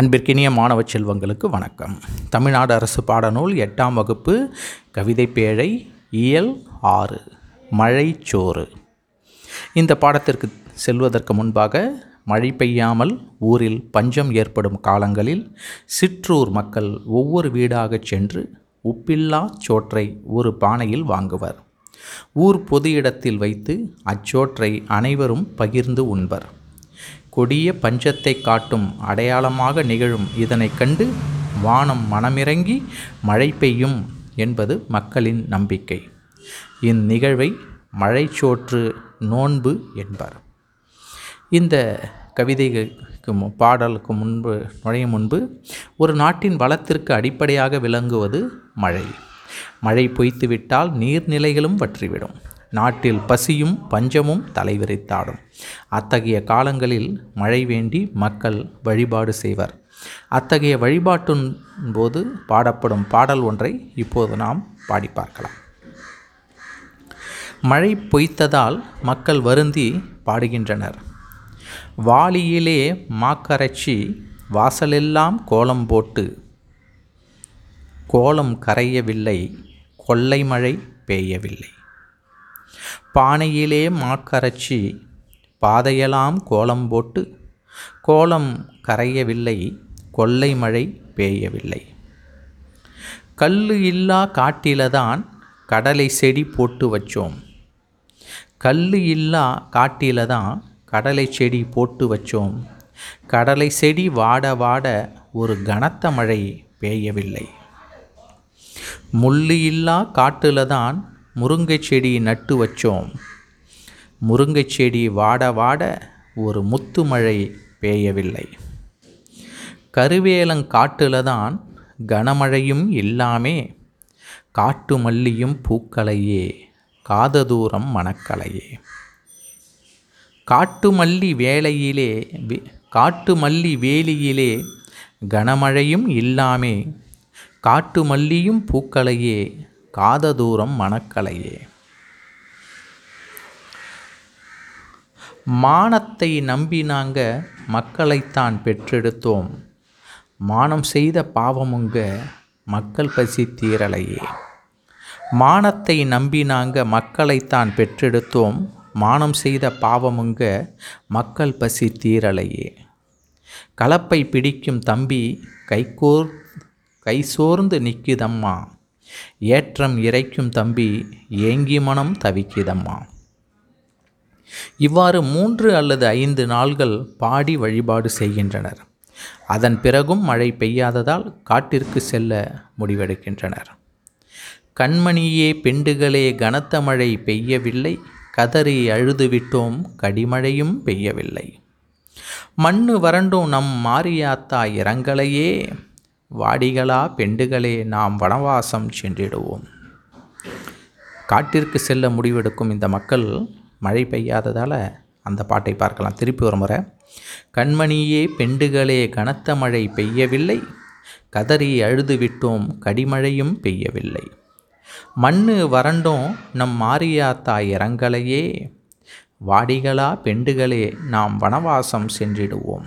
அன்பிற்கினிய மாணவ செல்வங்களுக்கு வணக்கம். தமிழ்நாடு அரசு பாடநூல் எட்டாம் வகுப்பு கவிதை பேழை இயல் ஆறு மழைச்சோறு இந்த பாடத்திற்கு செல்வதற்கு முன்பாக மழை பெய்யாமல் ஊரில் பஞ்சம் ஏற்படும் காலங்களில் சிற்றூர் மக்கள் ஒவ்வொரு வீடாகச் சென்று உப்பில்லா சோற்றை ஒரு பானையில் வாங்குவர். ஊர் பொது இடத்தில் வைத்து அச்சோற்றை அனைவரும் பகிர்ந்து உண்பர். கொடிய பஞ்சத்தை காட்டும் அடையாளமாக நிகழும் இதனை கண்டு வானம் மனமிறங்கி மழை பெய்யும் என்பது மக்களின் நம்பிக்கை. இந்நிகழ்வை மழைச்சோற்று நோன்பு என்பார். இந்த கவிதைக்கு மு- பாடலுக்கு முன்பு நுழையும் முன்பு ஒரு நாட்டின் வளத்திற்கு அடிப்படையாக விளங்குவது மழை. மழை பொய்த்துவிட்டால் நீர்நிலைகளும் வற்றிவிடும். நாட்டில் பசியும் பஞ்சமும் தலைவிரித்தாடும். அத்தகைய காலங்களில் மழை வேண்டி மக்கள் வழிபாடு செய்வர். அத்தகைய வழிபாட்டின் போது பாடப்படும் பாடல் ஒன்றை இப்போது நாம் பாடி பார்க்கலாம். மழை பொய்த்ததால் மக்கள் வருந்தி பாடுகின்றனர். வாளியிலே மாக்கரைச்சி வாசலெல்லாம் கோலம் போட்டு கோலம் கரையவில்லை கொள்ளை மழை பெய்யவில்லை. பானையிலே மாக்கரைச்சி பாதையெல்லாம் கோலம் போட்டு கோலம் கரையவில்லை கொள்ளை மழை பெய்யவில்லை. கல்லு இல்லா காட்டிலதான் கடலை செடி போட்டு வச்சோம். கல்லு இல்லா காட்டில தான் கடலை செடி போட்டு வச்சோம். கடலை செடி வாட வாட ஒரு கனத்த மழை பெய்யவில்லை. முள்ளு இல்லா காட்டில் தான் முருங்கை செடி நட்டு வச்சோம். முருங்கை செடி வாட வாட ஒரு முத்து மழை பெய்யவில்லை. கருவேலங்காட்டில் தான் கனமழையும் இல்லாமே காட்டு மல்லியும் பூக்களையே காத தூரம் மணக்கலையே காட்டு மல்லி வேலையிலே வே- காட்டு மல்லி வேலியிலே கனமழையும் இல்லாமே காட்டு மல்லியும் பூக்களையே காத தூரம் மணக்கலையே. மானத்தை நம்பி நாங்க மக்களைத்தான் பெற்றெடுத்தோம். மானம் செய்த பாவமுங்க மக்கள் பசி தீரலையே. மானத்தை நம்பி நாங்க மக்களைத்தான் பெற்றெடுத்தோம். மானம் செய்த பாவமுங்க மக்கள் பசி தீரலையே. கலப்பை பிடிக்கும் தம்பி கைகோர் கை சோர்ந்து நிற்குதம்மா ஏற்றம் இறைக்கும் தம்பி ஏங்கி மனம் தவிக்கிதம்மா. இவ்வாறு மூன்று அல்லது ஐந்து நாள்கள் பாடி வழிபாடு செய்கின்றனர். அதன் பிறகும் மழை பெய்யாததால் காட்டிற்கு செல்ல முடிவெடுக்கின்றனர். கண்மணியே பெண்டுகளே கனத்த மழை பெய்யவில்லை. கதறி அழுதுவிட்டோம் கடிமழையும் பெய்யவில்லை. மண்ணு வறண்டும் நம் மாரியாத்தா இறங்கலையே வாடிகளா பெண்டுகளே நாம் வனவாசம் சென்றிடுவோம். காட்டிற்கு செல்ல முடிவெடுக்கும் இந்த மக்கள் மழை பெய்யாததால் அந்த பாட்டை பார்க்கலாம். திருப்பி ஒரு முறை. கண்மணியே பெண்டுகளே கனத்த மழை பெய்யவில்லை. கதறி அழுது விட்டோம் கடிமழையும் பெய்யவில்லை. மண்ணு வறண்டும் நம் மாரியாத்தா இறங்கலையே வாடிகளா பெண்டுகளே நாம் வனவாசம் சென்றிடுவோம்.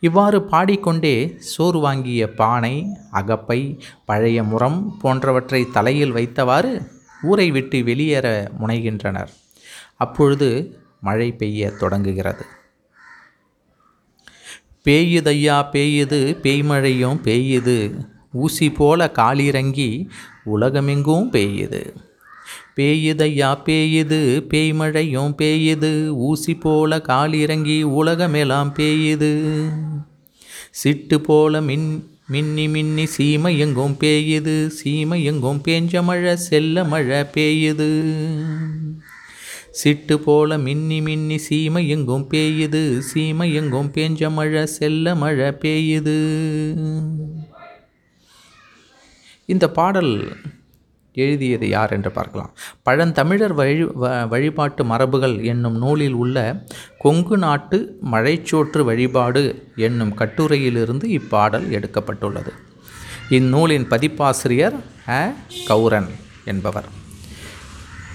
இவ்வாறு பாடிக்கொண்டே சோறு வாங்கிய பானை அகப்பை பழைய முறம் போன்றவற்றை தலையில் வைத்தவாறு ஊரை விட்டு வெளியேற முனைகின்றனர். அப்பொழுது மழை பெய்ய தொடங்குகிறது. பேயுதையா பேயுது பேய்மழையும் பெய்யுது ஊசி போல காலிறங்கி உலகமெங்கும் பெய்யுது பேயுதையா பேயுது பேய்மழையும் பெய்யுது. ஊசி போல காலிறங்கி உலகமெல்லாம் பெய்யுது. சிட்டு போல மின் மின்னி மின்னி சீமை எங்கும் பெய்யுது. சீமை எங்கும் பேஞ்ச மழை செல்ல மழை பெய்யுது. சிட்டு போல மின்னி மின்னி சீமை எங்கும் பெய்யுது. சீமை எங்கும் பேஞ்ச மழை செல்ல மழை பெய்யுது. இந்த பாடல் எழுதியது யார் என்று பார்க்கலாம். பழந்தமிழர் வழி வ- வழிபாட்டு மரபுகள் என்னும் நூலில் உள்ள கொங்கு நாட்டு மழைச்சோற்று வழிபாடு என்னும் கட்டுரையிலிருந்து இப்பாடல் எடுக்கப்பட்டுள்ளது. இந்நூலின் பதிப்பாசிரியர் அ. கௌரன் என்பவர்.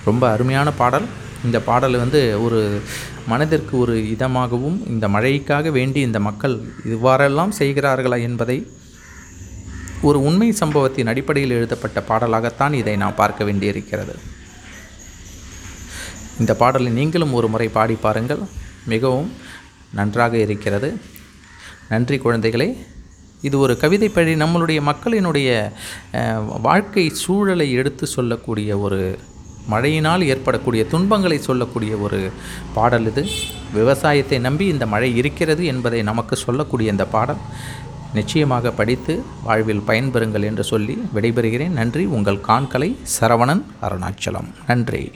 ரொம்ப அருமையான பாடல். இந்த பாடல் வந்து ஒரு மனதிற்கு ஒரு இதமாகவும் இந்த மழைக்காக வேண்டி இந்த மக்கள் இவ்வாறெல்லாம் செய்கிறார்களா என்பதை ஒரு உண்மை சம்பவத்தின் அடிப்படையில் எழுதப்பட்ட பாடலாகத்தான் இதை நாம் பார்க்க வேண்டியிருக்கிறது. இந்த பாடலை நீங்களும் ஒரு முறை பாடி பாருங்கள். மிகவும் நன்றாக இருக்கிறது. நன்றி குழந்தைகளே. இது ஒரு கவிதை படி நம்மளுடைய மக்களினுடைய வாழ்க்கை சூழலை எடுத்து சொல்லக்கூடிய ஒரு மழையினால் ஏற்படக்கூடிய துன்பங்களை சொல்லக்கூடிய ஒரு பாடல் இது. விவசாயத்தை நம்பி இந்த மழை இருக்கிறது என்பதை நமக்கு சொல்லக்கூடிய இந்த பாடல். நிச்சயமாக படித்து வாழ்வில் பயன்பெறுங்கள் என்று சொல்லி விடைபெறுகிறேன். நன்றி. உங்கள் காண்கலை சரவணன் அருணாச்சலம். நன்றி.